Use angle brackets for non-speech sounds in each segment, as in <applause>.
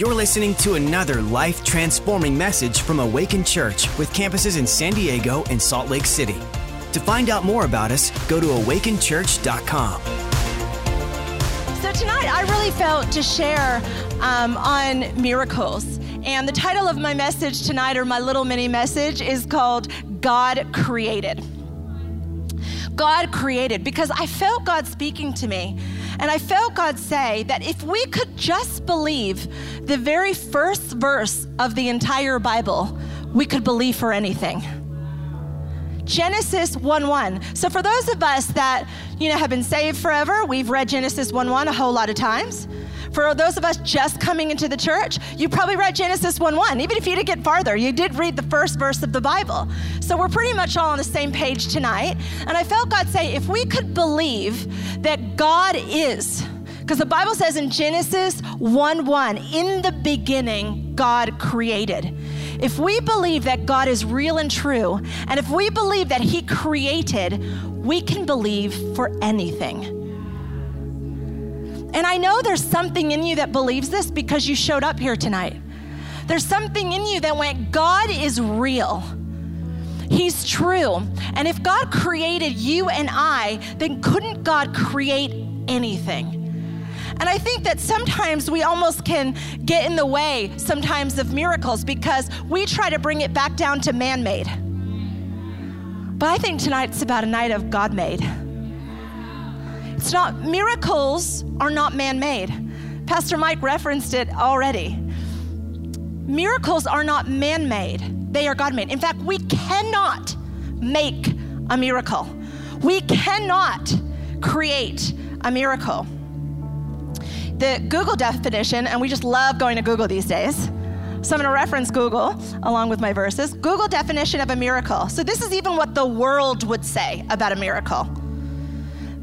You're listening to another life transforming message from Awaken Church with campuses in San Diego and Salt Lake City. To find out more about us, go to awakenchurch.com. So, tonight I really felt to share um, on miracles. And the title of my message tonight, or my little mini message, is called God Created. God created, because I felt God speaking to me. And I felt God say that if we could just believe the very first verse of the entire Bible, we could believe for anything. Genesis 1 1. So, for those of us that, you know, have been saved forever, we've read Genesis 1 1 a whole lot of times. For those of us just coming into the church, you probably read Genesis 1 1. Even if you didn't get farther, you did read the first verse of the Bible. So we're pretty much all on the same page tonight. And I felt God say, if we could believe that God is, because the Bible says in Genesis 1 1, in the beginning, God created. If we believe that God is real and true, and if we believe that He created, we can believe for anything. And I know there's something in you that believes this because you showed up here tonight. There's something in you that went, God is real. He's true. And if God created you and I, then couldn't God create anything? And I think that sometimes we almost can get in the way sometimes of miracles because we try to bring it back down to man made. But I think tonight's about a night of God made. It's not, miracles are not man made. Pastor Mike referenced it already. Miracles are not man made, they are God made. In fact, we cannot make a miracle, we cannot create a miracle. The Google definition, and we just love going to Google these days. So I'm going to reference Google along with my verses. Google definition of a miracle. So this is even what the world would say about a miracle.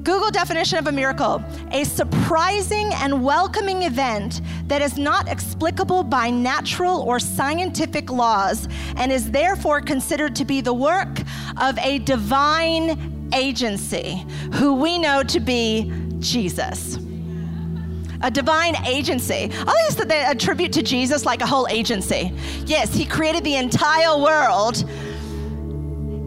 Google definition of a miracle a surprising and welcoming event that is not explicable by natural or scientific laws and is therefore considered to be the work of a divine agency who we know to be Jesus. A divine agency. I use that they attribute to Jesus like a whole agency. Yes, he created the entire world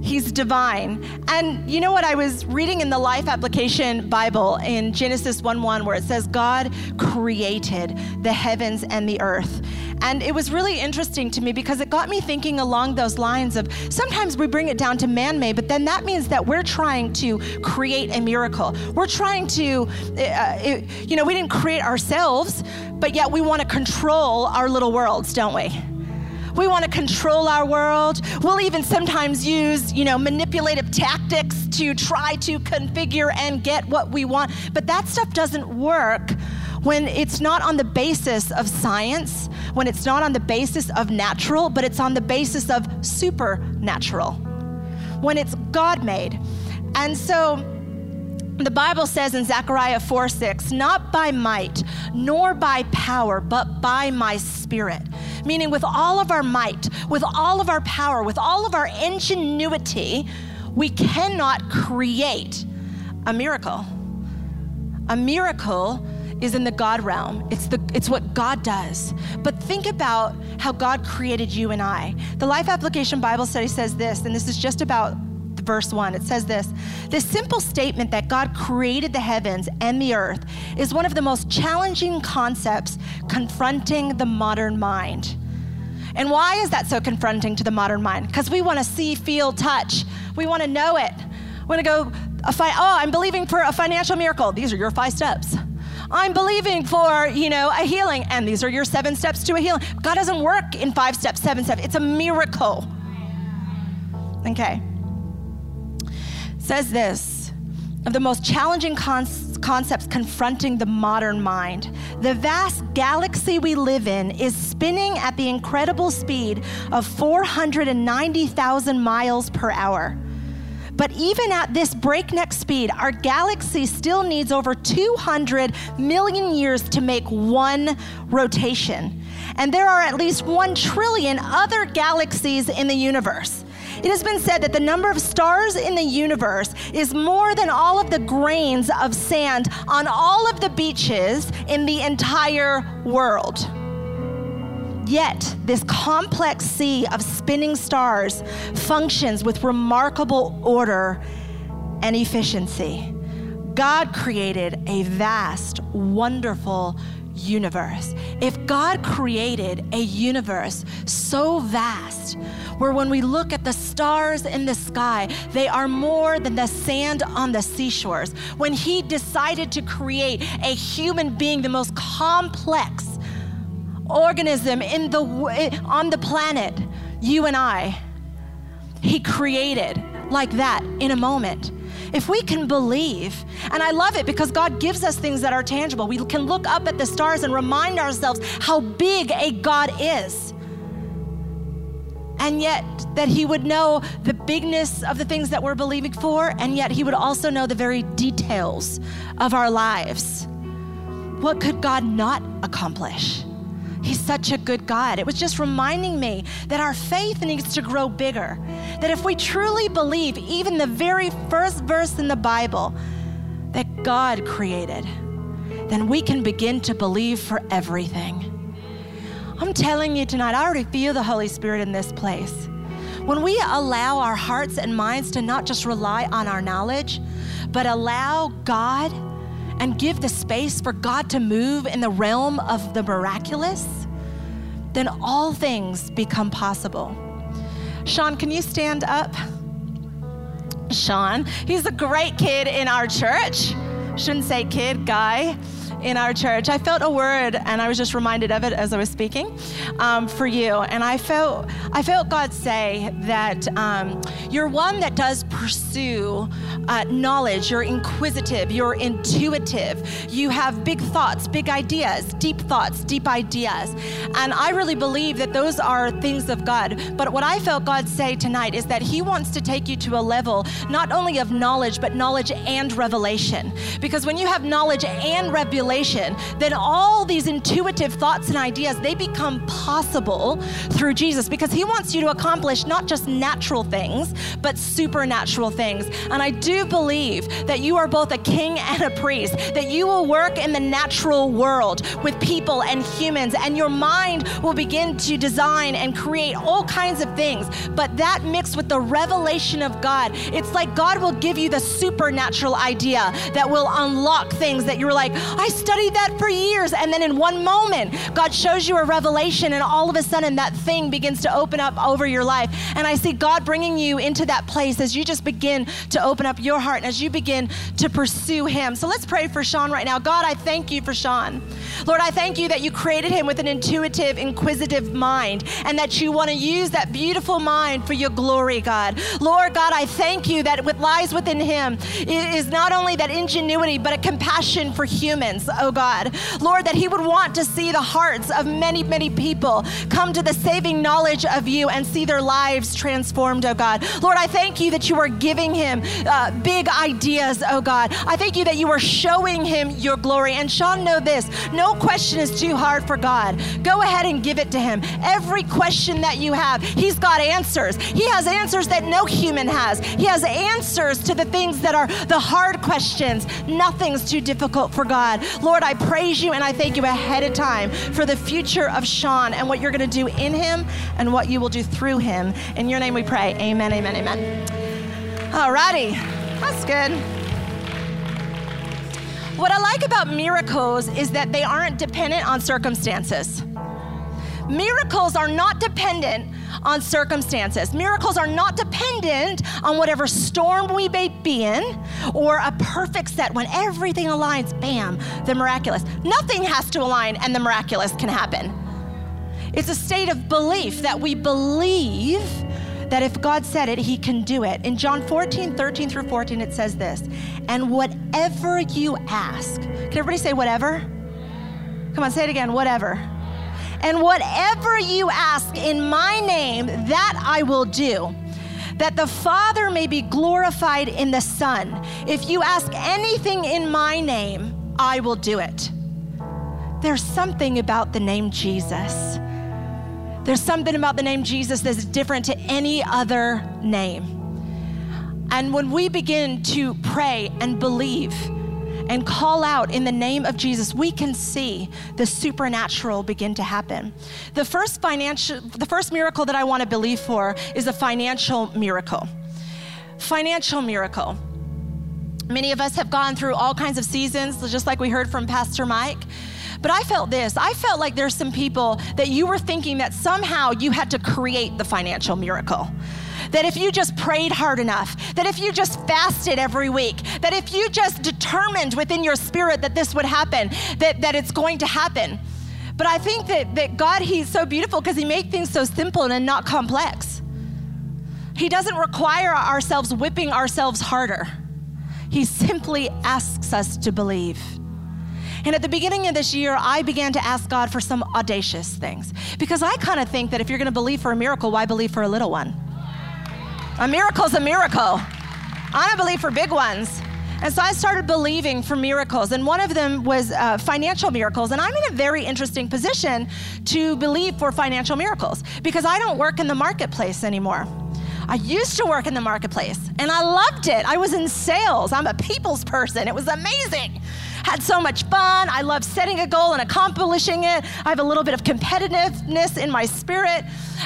He's divine. And you know what? I was reading in the Life Application Bible in Genesis 1 1, where it says, God created the heavens and the earth. And it was really interesting to me because it got me thinking along those lines of sometimes we bring it down to man made, but then that means that we're trying to create a miracle. We're trying to, uh, you know, we didn't create ourselves, but yet we want to control our little worlds, don't we? We want to control our world. We'll even sometimes use, you know, manipulative tactics to try to configure and get what we want. But that stuff doesn't work when it's not on the basis of science, when it's not on the basis of natural, but it's on the basis of supernatural, when it's God made. And so, the Bible says in Zechariah 4 6, not by might, nor by power, but by my spirit. Meaning, with all of our might, with all of our power, with all of our ingenuity, we cannot create a miracle. A miracle is in the God realm. It's, the, it's what God does. But think about how God created you and I. The Life Application Bible Study says this, and this is just about verse 1. It says this The simple statement that God created the heavens and the earth is one of the most challenging concepts confronting the modern mind. And why is that so confronting to the modern mind? Because we want to see, feel, touch. We want to know it. We want to go, fi- oh, I'm believing for a financial miracle. These are your five steps. I'm believing for, you know, a healing, and these are your seven steps to a healing. God doesn't work in five steps, seven steps. It's a miracle. Okay says this of the most challenging concepts confronting the modern mind. The vast galaxy we live in is spinning at the incredible speed of 490,000 miles per hour. But even at this breakneck speed, our galaxy still needs over 200 million years to make one rotation. And there are at least 1 trillion other galaxies in the universe. It has been said that the number of stars in the universe is more than all of the grains of sand on all of the beaches in the entire world. Yet, this complex sea of spinning stars functions with remarkable order and efficiency. God created a vast, wonderful universe. If God created a universe so vast, where when we look at the stars in the sky, they are more than the sand on the seashores, when He decided to create a human being, the most complex organism in the, on the planet, you and I, He created like that in a moment if we can believe, and I love it because God gives us things that are tangible, we can look up at the stars and remind ourselves how big a God is. And yet, that He would know the bigness of the things that we're believing for, and yet He would also know the very details of our lives. What could God not accomplish? He's such a good God. It was just reminding me that our faith needs to grow bigger. That if we truly believe, even the very first verse in the Bible, that God created, then we can begin to believe for everything. I'm telling you tonight, I already feel the Holy Spirit in this place. When we allow our hearts and minds to not just rely on our knowledge, but allow God and give the space for God to move in the realm of the miraculous, then all things become possible. Sean, can you stand up? Sean, he's a great kid in our church. Shouldn't say kid, guy in our church. I felt a word, and I was just reminded of it as I was speaking um, for you. And I felt, I felt God say that um, you're one that does pursue uh, knowledge. You're inquisitive. You're intuitive. You have big thoughts, big ideas, deep thoughts, deep ideas. And I really believe that those are things of God. But what I felt God say tonight is that He wants to take you to a level not only of knowledge, but knowledge and revelation. Because when you have knowledge and revelation, revelation, then all these intuitive thoughts and ideas, they become possible through Jesus because he wants you to accomplish not just natural things, but supernatural things. And I do believe that you are both a king and a priest, that you will work in the natural world with people and humans, and your mind will begin to design and create all kinds of things. But that mixed with the revelation of God, it's like God will give you the supernatural idea that will unlock things that you're like, I studied that for years. And then in one moment, God shows you a revelation, and all of a sudden, that thing begins to open up over your life. And I see God bringing you into that place as you just begin to open up your heart and as you begin to pursue Him. So let's pray for Sean right now. God, I thank you for Sean. Lord, I thank you that you created him with an intuitive, inquisitive mind and that you want to use that beautiful mind for your glory, God. Lord God, I thank you that what lies within him is not only that ingenuity, but a compassion for humans, oh God. Lord, that he would want to see the hearts of many, many people come to the saving knowledge of you and see their lives transformed, oh God. Lord, I thank you that you are giving him uh, big ideas, oh God. I thank you that you are showing him your glory. And Sean, know this no question is too hard for God. Go ahead and give it to him. Every question that you have, he's got answers. He has answers that no human has. He has answers to the things that are the hard questions. Nothing's too difficult for God. Lord, I praise you and I thank you ahead of time for the future of Sean and what you're going to do in him and what you will do through him. In your name we pray. Amen, amen, amen. All righty. That's good. What I like about miracles is that they aren't dependent on circumstances. Miracles are not dependent on circumstances. Miracles are not dependent on whatever storm we may be in or a perfect set when everything aligns, bam, the miraculous. Nothing has to align and the miraculous can happen. It's a state of belief that we believe that if God said it, he can do it. In John 14, 13 through 14, it says this And whatever you ask, can everybody say whatever? Come on, say it again, whatever. And whatever you ask in my name, that I will do that the Father may be glorified in the Son. If you ask anything in my name, I will do it. There's something about the name Jesus. There's something about the name Jesus that's different to any other name. And when we begin to pray and believe and call out in the name of Jesus, we can see the supernatural begin to happen. The first financial the first miracle that I want to believe for is a financial miracle. Financial miracle. Many of us have gone through all kinds of seasons, just like we heard from Pastor Mike. But I felt this. I felt like there's some people that you were thinking that somehow you had to create the financial miracle. That if you just prayed hard enough, that if you just fasted every week, that if you just determined within your spirit that this would happen, that, that it's going to happen. But I think that, that God, He's so beautiful because He made things so simple and not complex. He doesn't require ourselves whipping ourselves harder. He simply asks us to believe. And at the beginning of this year, I began to ask God for some audacious things because I kind of think that if you're going to believe for a miracle, why believe for a little one? A miracle's a miracle. I don't believe for big ones. And so I started believing for miracles. And one of them was uh, financial miracles. And I'm in a very interesting position to believe for financial miracles because I don't work in the marketplace anymore. I used to work in the marketplace and I loved it. I was in sales. I'm a people's person. It was amazing had so much fun. I love setting a goal and accomplishing it. I have a little bit of competitiveness in my spirit.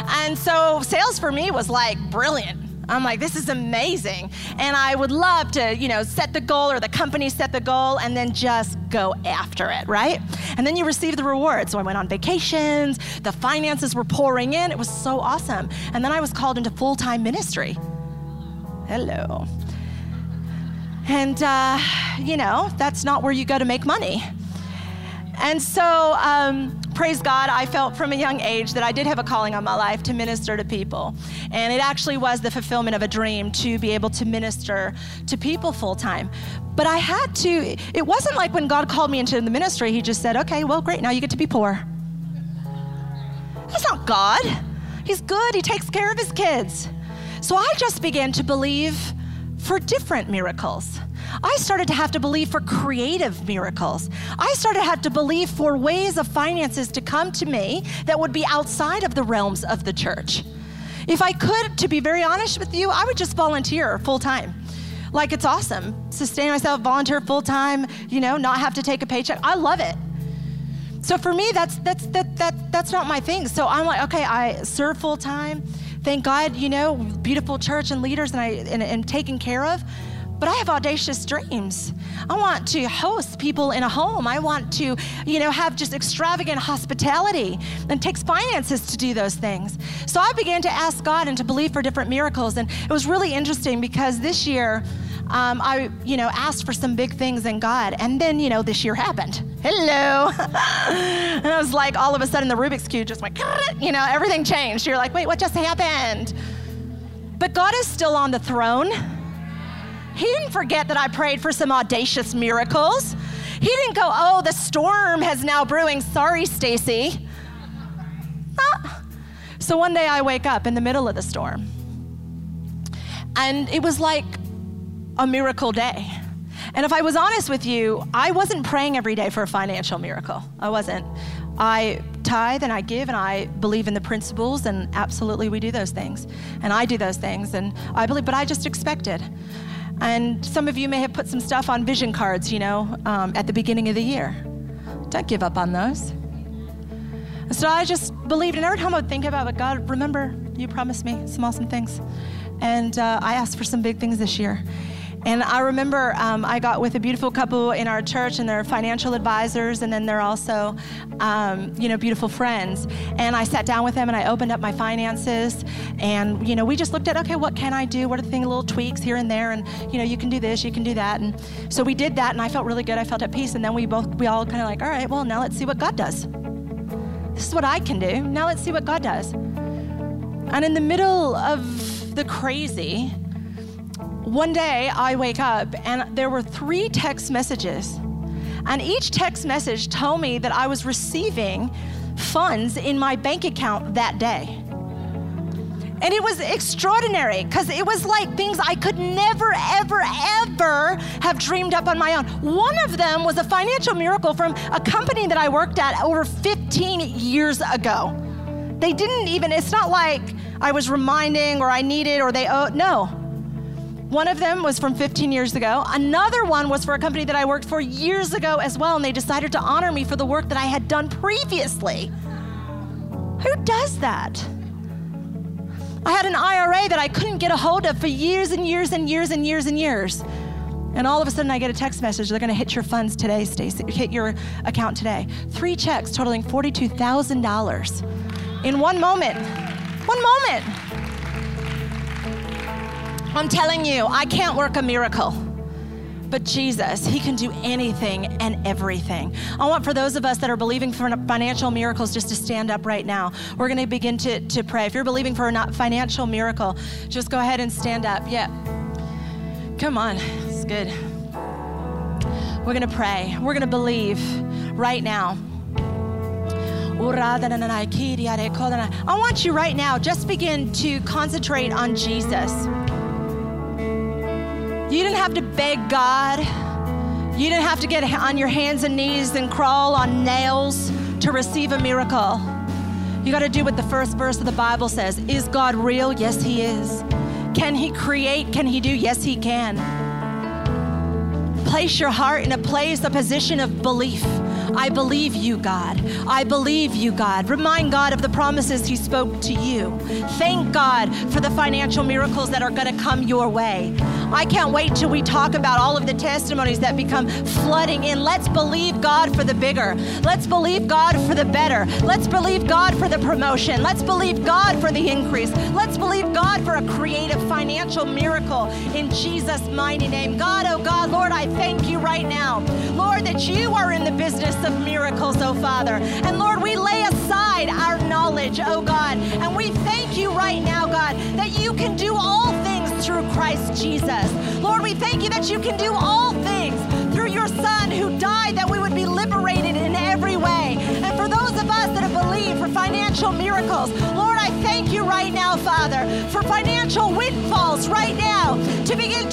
And so sales for me was like brilliant. I'm like, this is amazing. And I would love to, you know, set the goal or the company set the goal and then just go after it, right? And then you receive the reward. So I went on vacations, the finances were pouring in. It was so awesome. And then I was called into full time ministry. Hello. And, uh, you know, that's not where you go to make money. And so, um, praise God, I felt from a young age that I did have a calling on my life to minister to people. And it actually was the fulfillment of a dream to be able to minister to people full time. But I had to, it wasn't like when God called me into the ministry, He just said, okay, well, great, now you get to be poor. That's not God. He's good, He takes care of His kids. So I just began to believe for different miracles. I started to have to believe for creative miracles. I started to have to believe for ways of finances to come to me that would be outside of the realms of the church. If I could, to be very honest with you, I would just volunteer full time. Like it's awesome. Sustain myself, volunteer full time, you know, not have to take a paycheck. I love it. So for me, that's that's that that that's not my thing. So I'm like, okay, I serve full time thank God, you know, beautiful church and leaders and I and, and taken care of. But I have audacious dreams. I want to host people in a home. I want to, you know, have just extravagant hospitality and takes finances to do those things. So I began to ask God and to believe for different miracles. And it was really interesting because this year, um, I, you know, asked for some big things in God. And then, you know, this year happened. Hello. <laughs> and I was like, all of a sudden, the Rubik's Cube just went, you know, everything changed. You're like, wait, what just happened? But God is still on the throne. He didn't forget that I prayed for some audacious miracles. He didn't go, oh, the storm has now brewing. Sorry, Stacy. Ah. So one day I wake up in the middle of the storm. And it was like a miracle day. And if I was honest with you, I wasn't praying every day for a financial miracle. I wasn't. I tithe and I give and I believe in the principles, and absolutely we do those things. And I do those things, and I believe, but I just expected. And some of you may have put some stuff on vision cards, you know, um, at the beginning of the year. Don't give up on those. So I just believed, and every time I would think about it, God, remember, you promised me some awesome things. And uh, I asked for some big things this year. And I remember um, I got with a beautiful couple in our church, and they're financial advisors, and then they're also, um, you know, beautiful friends. And I sat down with them and I opened up my finances, and you know, we just looked at, okay, what can I do? What are the little tweaks here and there, and you know, you can do this, you can do that, and so we did that, and I felt really good. I felt at peace, and then we both, we all kind of like, all right, well, now let's see what God does. This is what I can do. Now let's see what God does. And in the middle of the crazy, one day I wake up and there were three text messages. And each text message told me that I was receiving funds in my bank account that day. And it was extraordinary because it was like things I could never, ever, ever have dreamed up on my own. One of them was a financial miracle from a company that I worked at over 15 years ago. They didn't even, it's not like I was reminding or I needed or they owed, no one of them was from 15 years ago. Another one was for a company that I worked for years ago as well, and they decided to honor me for the work that I had done previously. Who does that? I had an IRA that I couldn't get a hold of for years and years and years and years and years. And all of a sudden, I get a text message. They're going to hit your funds today, Stacy. Hit your account today. Three checks totaling forty-two thousand dollars in one moment. One moment. I'm telling you, I can't work a miracle. But Jesus, He can do anything and everything. I want for those of us that are believing for financial miracles just to stand up right now. We're going to begin to, to pray. If you're believing for a financial miracle, just go ahead and stand up. Yeah. Come on. It's good. We're going to pray. We're going to believe right now. I want you right now, just begin to concentrate on Jesus. You didn't have to beg God. You didn't have to get on your hands and knees and crawl on nails to receive a miracle. You got to do what the first verse of the Bible says Is God real? Yes, He is. Can He create? Can He do? Yes, He can. Place your heart in a place, a position of belief. I believe you, God. I believe you, God. Remind God of the promises He spoke to you. Thank God for the financial miracles that are going to come your way. I can't wait till we talk about all of the testimonies that become flooding in. Let's believe God for the bigger. Let's believe God for the better. Let's believe God for the promotion. Let's believe God for the increase. Let's believe God for a creative financial miracle in Jesus' mighty name. God, oh God, Lord, I thank you right now. Lord, that you are in the business of miracles, oh Father. And Lord, we lay aside our knowledge, oh God, and we thank you right now, God, that you can do all things through Christ Jesus. Lord, we thank you that you can do all things through your Son who died that we would be liberated in every way. And for those of us that have believed for financial miracles, Lord, I thank you right now, Father, for financial windfalls right now to begin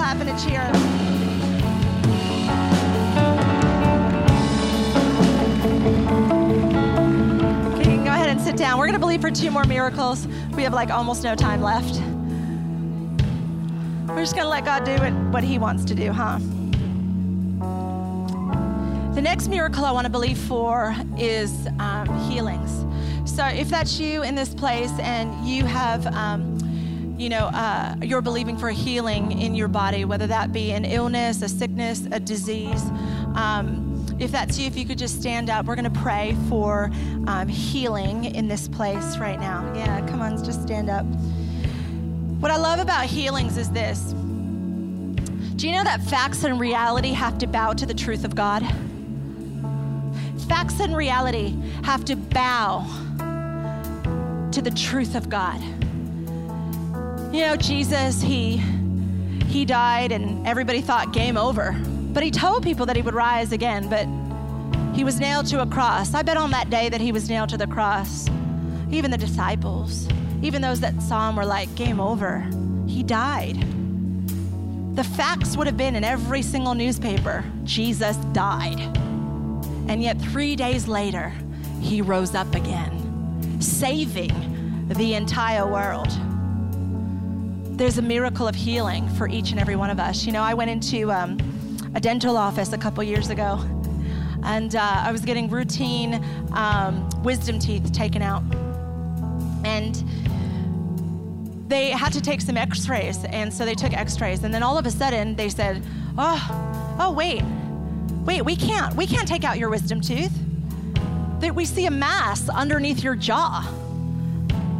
clap and a cheer. Okay, you can go ahead and sit down. We're going to believe for two more miracles. We have like almost no time left. We're just going to let God do what, what He wants to do, huh? The next miracle I want to believe for is um, healings. So if that's you in this place and you have, um, you know, uh, you're believing for healing in your body, whether that be an illness, a sickness, a disease. Um, if that's you, if you could just stand up, we're going to pray for um, healing in this place right now. Yeah, come on, just stand up. What I love about healings is this. Do you know that facts and reality have to bow to the truth of God? Facts and reality have to bow to the truth of God. You know, Jesus, he he died and everybody thought game over. But he told people that he would rise again, but he was nailed to a cross. I bet on that day that he was nailed to the cross, even the disciples, even those that saw him were like, game over. He died. The facts would have been in every single newspaper Jesus died. And yet, three days later, he rose up again, saving the entire world. There's a miracle of healing for each and every one of us. You know, I went into um, a dental office a couple years ago, and uh, I was getting routine um, wisdom teeth taken out. And they had to take some x rays, and so they took x rays. And then all of a sudden, they said, Oh, oh, wait, wait, we can't, we can't take out your wisdom tooth. That we see a mass underneath your jaw.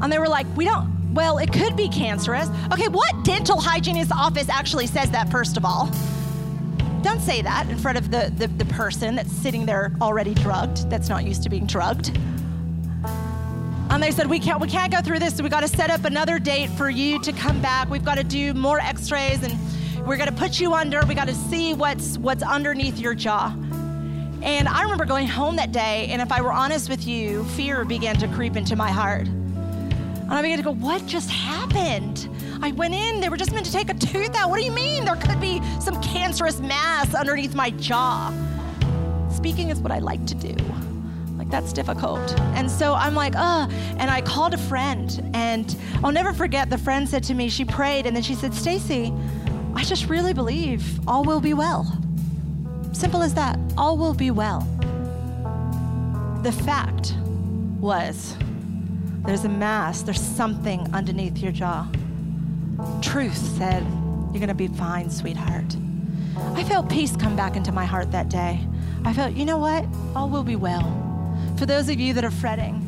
And they were like, We don't, well, it could be cancerous. Okay, what dental hygienist office actually says that, first of all? don't say that in front of the, the, the person that's sitting there already drugged, that's not used to being drugged. And they said, we can't, we can't go through this. So we got to set up another date for you to come back. We've got to do more x-rays and we're to put you under. We got to see what's, what's underneath your jaw. And I remember going home that day, and if I were honest with you, fear began to creep into my heart. And I began to go, What just happened? I went in, they were just meant to take a tooth out. What do you mean? There could be some cancerous mass underneath my jaw. Speaking is what I like to do. Like, that's difficult. And so I'm like, oh, and I called a friend, and I'll never forget the friend said to me, she prayed, and then she said, Stacy, I just really believe all will be well. Simple as that. All will be well. The fact was there's a mass, there's something underneath your jaw. Truth said, You're going to be fine, sweetheart. I felt peace come back into my heart that day. I felt, you know what? All will be well. For those of you that are fretting,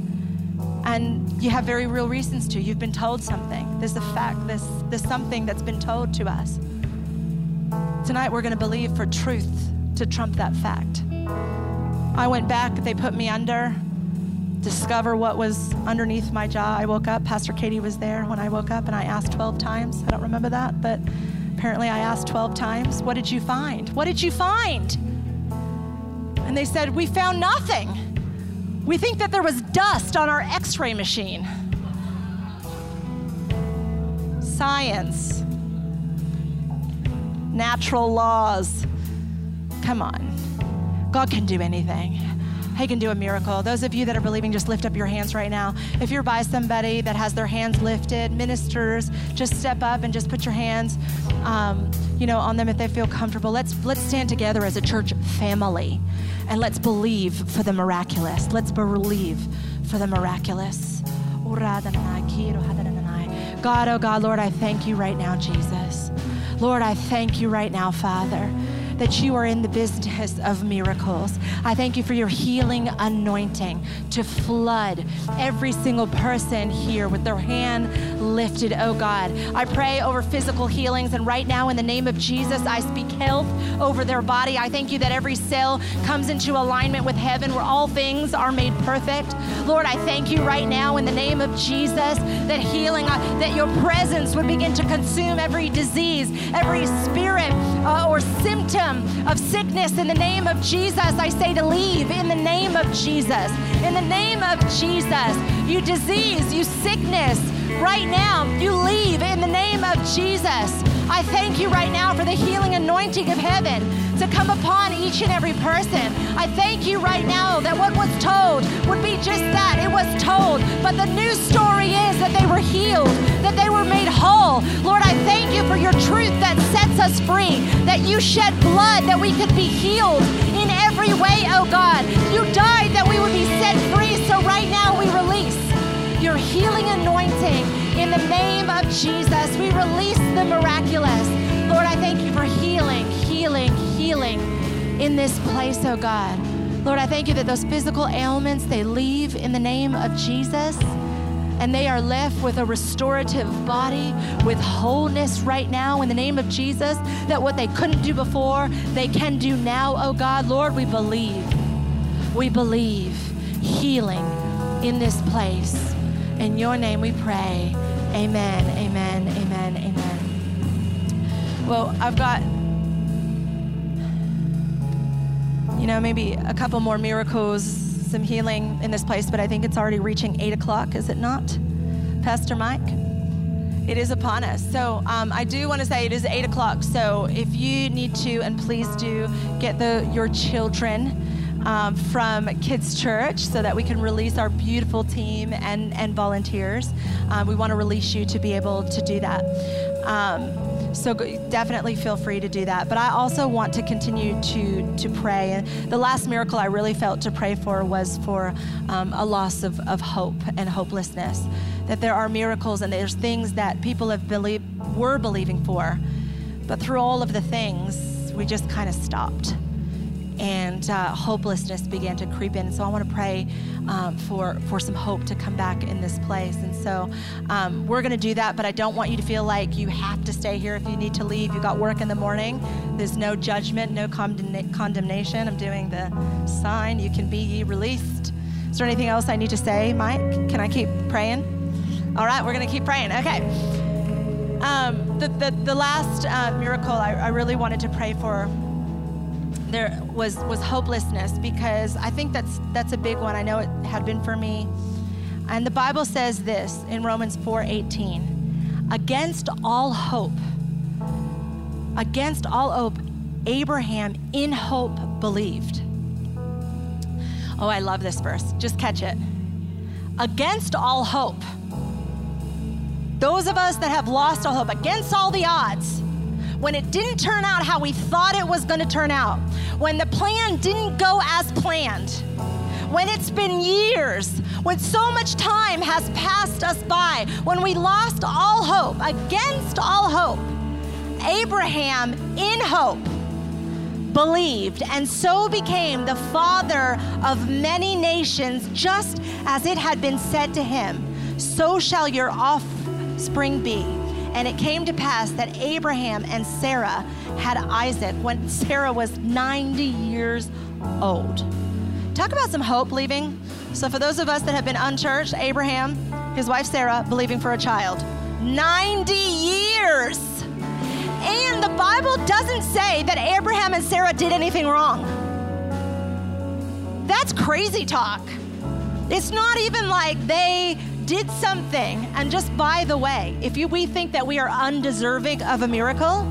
and you have very real reasons to, you've been told something. There's a fact, there's, there's something that's been told to us. Tonight we're going to believe for truth to trump that fact. I went back, they put me under, discover what was underneath my jaw. I woke up, Pastor Katie was there when I woke up, and I asked 12 times. I don't remember that, but apparently I asked 12 times, What did you find? What did you find? And they said, We found nothing. We think that there was dust on our x ray machine. Science, natural laws Come on. God can do anything. He can do a miracle. Those of you that are believing, just lift up your hands right now. If you're by somebody that has their hands lifted, ministers, just step up and just put your hands, um, you know, on them if they feel comfortable. Let's let's stand together as a church family, and let's believe for the miraculous. Let's believe for the miraculous. God, oh God, Lord, I thank you right now, Jesus. Lord, I thank you right now, Father that you are in the business of miracles. I thank you for your healing anointing to flood every single person here with their hand lifted, oh God. I pray over physical healings, and right now, in the name of Jesus, I speak health over their body. I thank you that every cell comes into alignment with heaven where all things are made perfect. Lord, I thank you right now in the name of Jesus that healing, uh, that your presence would begin to consume every disease, every spirit uh, or symptom of sickness. In the name of Jesus, I say to leave in the name of Jesus. In the name of Jesus, you disease, you sickness, right now, you leave in the name of Jesus. I thank you right now for the healing anointing of heaven to come upon each and every person. I thank you right now that what was told would be just that it was told. But the new story is that they were healed, that they were made whole. Lord, I thank you for your truth that sets us free, that you shed blood that we could be healed in every way, oh God. You died that we would be set free. So right now we release your healing anointing in the name of Jesus. We release the miraculous. Lord, I thank you for healing, healing, healing in this place, oh God. Lord, I thank you that those physical ailments, they leave in the name of Jesus and they are left with a restorative body, with wholeness right now in the name of Jesus, that what they couldn't do before, they can do now, oh God. Lord, we believe. We believe healing in this place. In your name we pray. Amen, amen, amen, amen. Well, I've got, you know, maybe a couple more miracles, some healing in this place, but I think it's already reaching 8 o'clock, is it not, Pastor Mike? It is upon us. So um, I do want to say it is 8 o'clock. So if you need to, and please do, get the your children um, from Kids Church so that we can release our beautiful team and, and volunteers. Um, we want to release you to be able to do that. Um, so definitely feel free to do that. But I also want to continue to to pray. And the last miracle I really felt to pray for was for um, a loss of, of hope and hopelessness. That there are miracles and there's things that people have believed were believing for, but through all of the things, we just kind of stopped and uh, hopelessness began to creep in. So I want to pray um, for for some hope to come back in this place. And so um, we're going to do that, but I don't want you to feel like you have to stay here if you need to leave. You got work in the morning. There's no judgment, no condemn- condemnation. I'm doing the sign. You can be ye released. Is there anything else I need to say, Mike? Can I keep praying? All right, we're going to keep praying. Okay. Um, the, the, the last uh, miracle I, I really wanted to pray for there was was hopelessness because I think that's that's a big one. I know it had been for me. And the Bible says this in Romans 4:18. Against all hope, against all hope, Abraham in hope believed. Oh, I love this verse. Just catch it. Against all hope. Those of us that have lost all hope, against all the odds, when it didn't turn out how we thought it was going to turn out, when the plan didn't go as planned, when it's been years, when so much time has passed us by, when we lost all hope, against all hope, Abraham, in hope, believed and so became the father of many nations, just as it had been said to him, So shall your offspring be. And it came to pass that Abraham and Sarah had Isaac when Sarah was 90 years old. Talk about some hope leaving. So, for those of us that have been unchurched, Abraham, his wife Sarah, believing for a child. 90 years. And the Bible doesn't say that Abraham and Sarah did anything wrong. That's crazy talk. It's not even like they did something. And just by the way, if you, we think that we are undeserving of a miracle,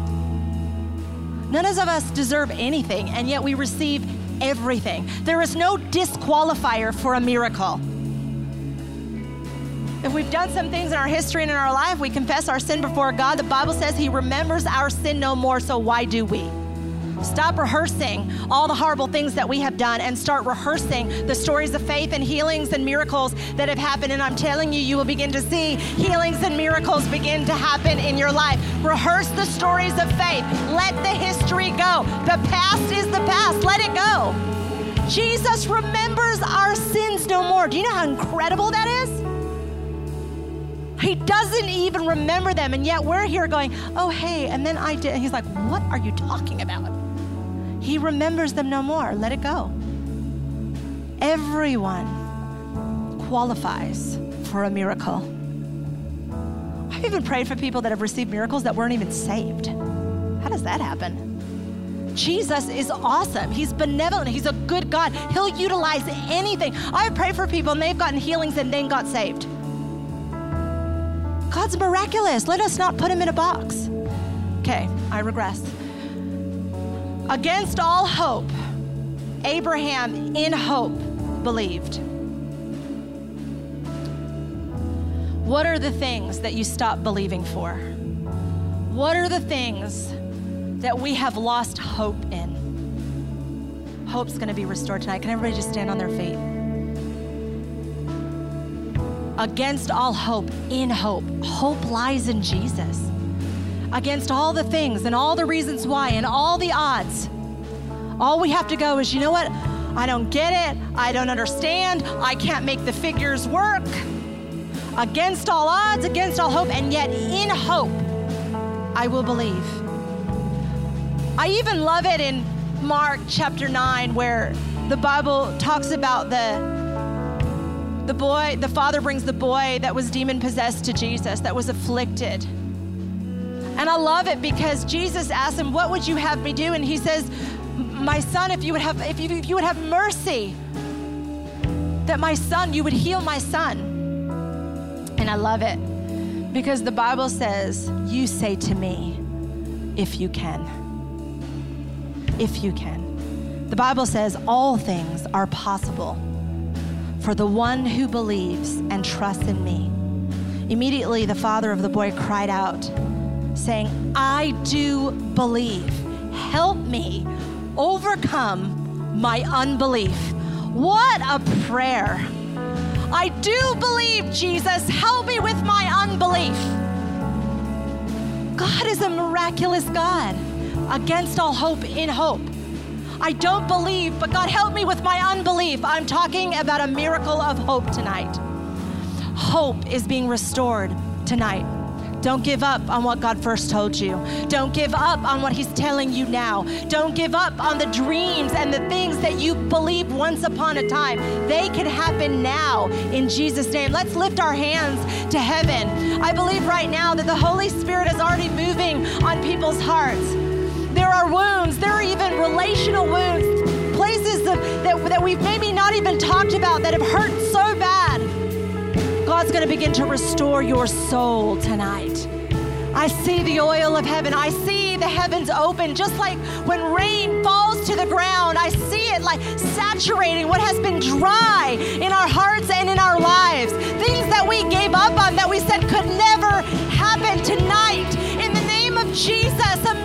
none of us deserve anything, and yet we receive everything. There is no disqualifier for a miracle. If we've done some things in our history and in our life, we confess our sin before God. The Bible says He remembers our sin no more, so why do we? Stop rehearsing all the horrible things that we have done and start rehearsing the stories of faith and healings and miracles that have happened. And I'm telling you, you will begin to see healings and miracles begin to happen in your life. Rehearse the stories of faith. Let the history go. The past is the past. Let it go. Jesus remembers our sins no more. Do you know how incredible that is? He doesn't even remember them, and yet we're here going, oh, hey, and then I did. And he's like, what are you talking about? He remembers them no more. Let it go. Everyone qualifies for a miracle. I've even prayed for people that have received miracles that weren't even saved. How does that happen? Jesus is awesome. He's benevolent. He's a good God. He'll utilize anything. I pray for people and they've gotten healings and then got saved. God's miraculous. Let us not put him in a box. Okay, I regress. Against all hope, Abraham in hope believed. What are the things that you stop believing for? What are the things that we have lost hope in? Hope's going to be restored tonight. Can everybody just stand on their feet? Against all hope, in hope. Hope lies in Jesus against all the things and all the reasons why and all the odds. All we have to go is, you know what? I don't get it. I don't understand. I can't make the figures work. Against all odds, against all hope, and yet in hope, I will believe. I even love it in Mark chapter 9 where the Bible talks about the the boy, the father brings the boy that was demon possessed to Jesus, that was afflicted. And I love it because Jesus asked him, What would you have me do? And he says, My son, if you would have, if you, if you would have mercy, that my son, you would heal my son. And I love it because the Bible says, You say to me, if you can. If you can. The Bible says, All things are possible for the one who believes and trusts in me. Immediately, the father of the boy cried out saying, I do believe. Help me overcome my unbelief. What a prayer! I do believe, Jesus. Help me with my unbelief. God is a miraculous God against all hope in hope. I don't believe, but God help me with my unbelief. I'm talking about a miracle of hope tonight. Hope is being restored tonight. Don't give up on what God first told you. Don't give up on what He's telling you now. Don't give up on the dreams and the things that you believed once upon a time. They can happen now in Jesus' name. Let's lift our hands to heaven. I believe right now that the Holy Spirit is already moving on people's hearts. There are wounds, there are even relational wounds, places that, that, that we've maybe not even talked about that have hurt so bad. God's going to begin to restore your soul tonight. I see the oil of heaven. I see the heavens open, just like when rain falls to the ground. I see it like saturating what has been dry in our hearts and in our lives. Things that we gave up on that we said could never happen tonight. In the name of Jesus,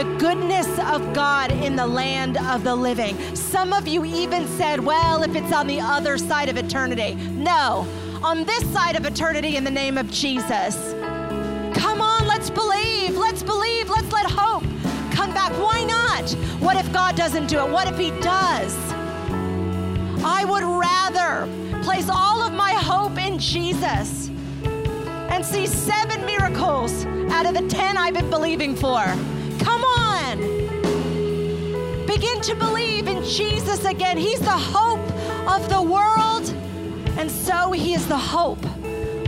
the goodness of God in the land of the living. Some of you even said, well, if it's on the other side of eternity. No, on this side of eternity in the name of Jesus. Come on, let's believe. Let's believe. Let's let hope come back. Why not? What if God doesn't do it? What if He does? I would rather place all of my hope in Jesus and see seven miracles out of the 10 I've been believing for. Begin to believe in Jesus again. He's the hope of the world, and so He is the hope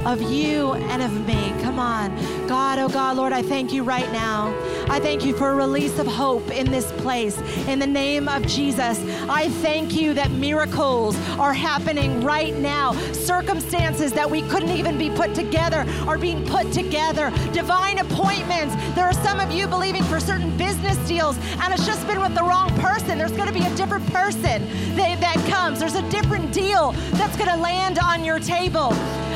of you and of me. Come on. God, oh God, Lord, I thank you right now. I thank you for a release of hope in this place. In the name of Jesus, I thank you that miracles are happening right now. Circumstances that we couldn't even be put together are being put together. Divine appointments. There are some of you believing for certain business deals, and it's just been with the wrong person. There's going to be a different person that, that comes. There's a different deal that's going to land on your table.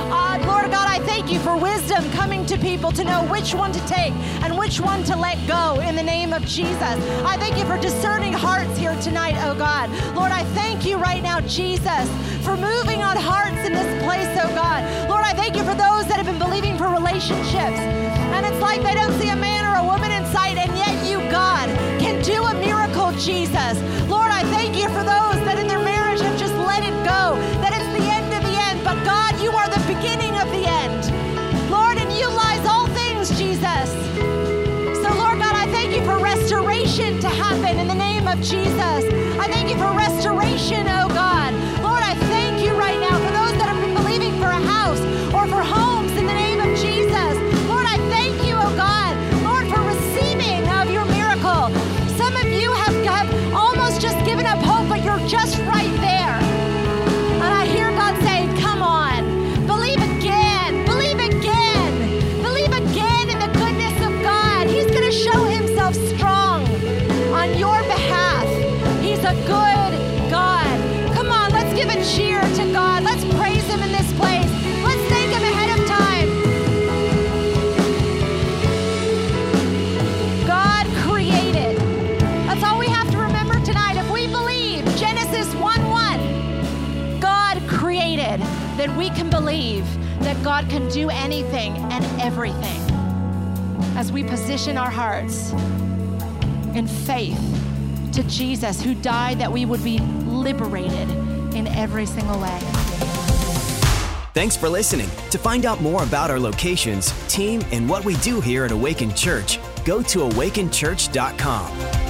Uh, Lord God, I thank you for wisdom coming to people to know which one to take and which one to let go in the name of Jesus. I thank you for discerning hearts here tonight, oh God. Lord, I thank you right now, Jesus, for moving on hearts in this place, oh God. Lord, I thank you for those that have been believing for relationships. And it's like they don't see a man or a woman in sight, and yet you, God, can do a miracle, Jesus. Lord, I thank you for those that in their Jesus. I thank you for restoration, oh God can do anything and everything as we position our hearts in faith to Jesus, who died that we would be liberated in every single way. Thanks for listening. To find out more about our locations, team, and what we do here at Awaken Church, go to awakenchurch.com.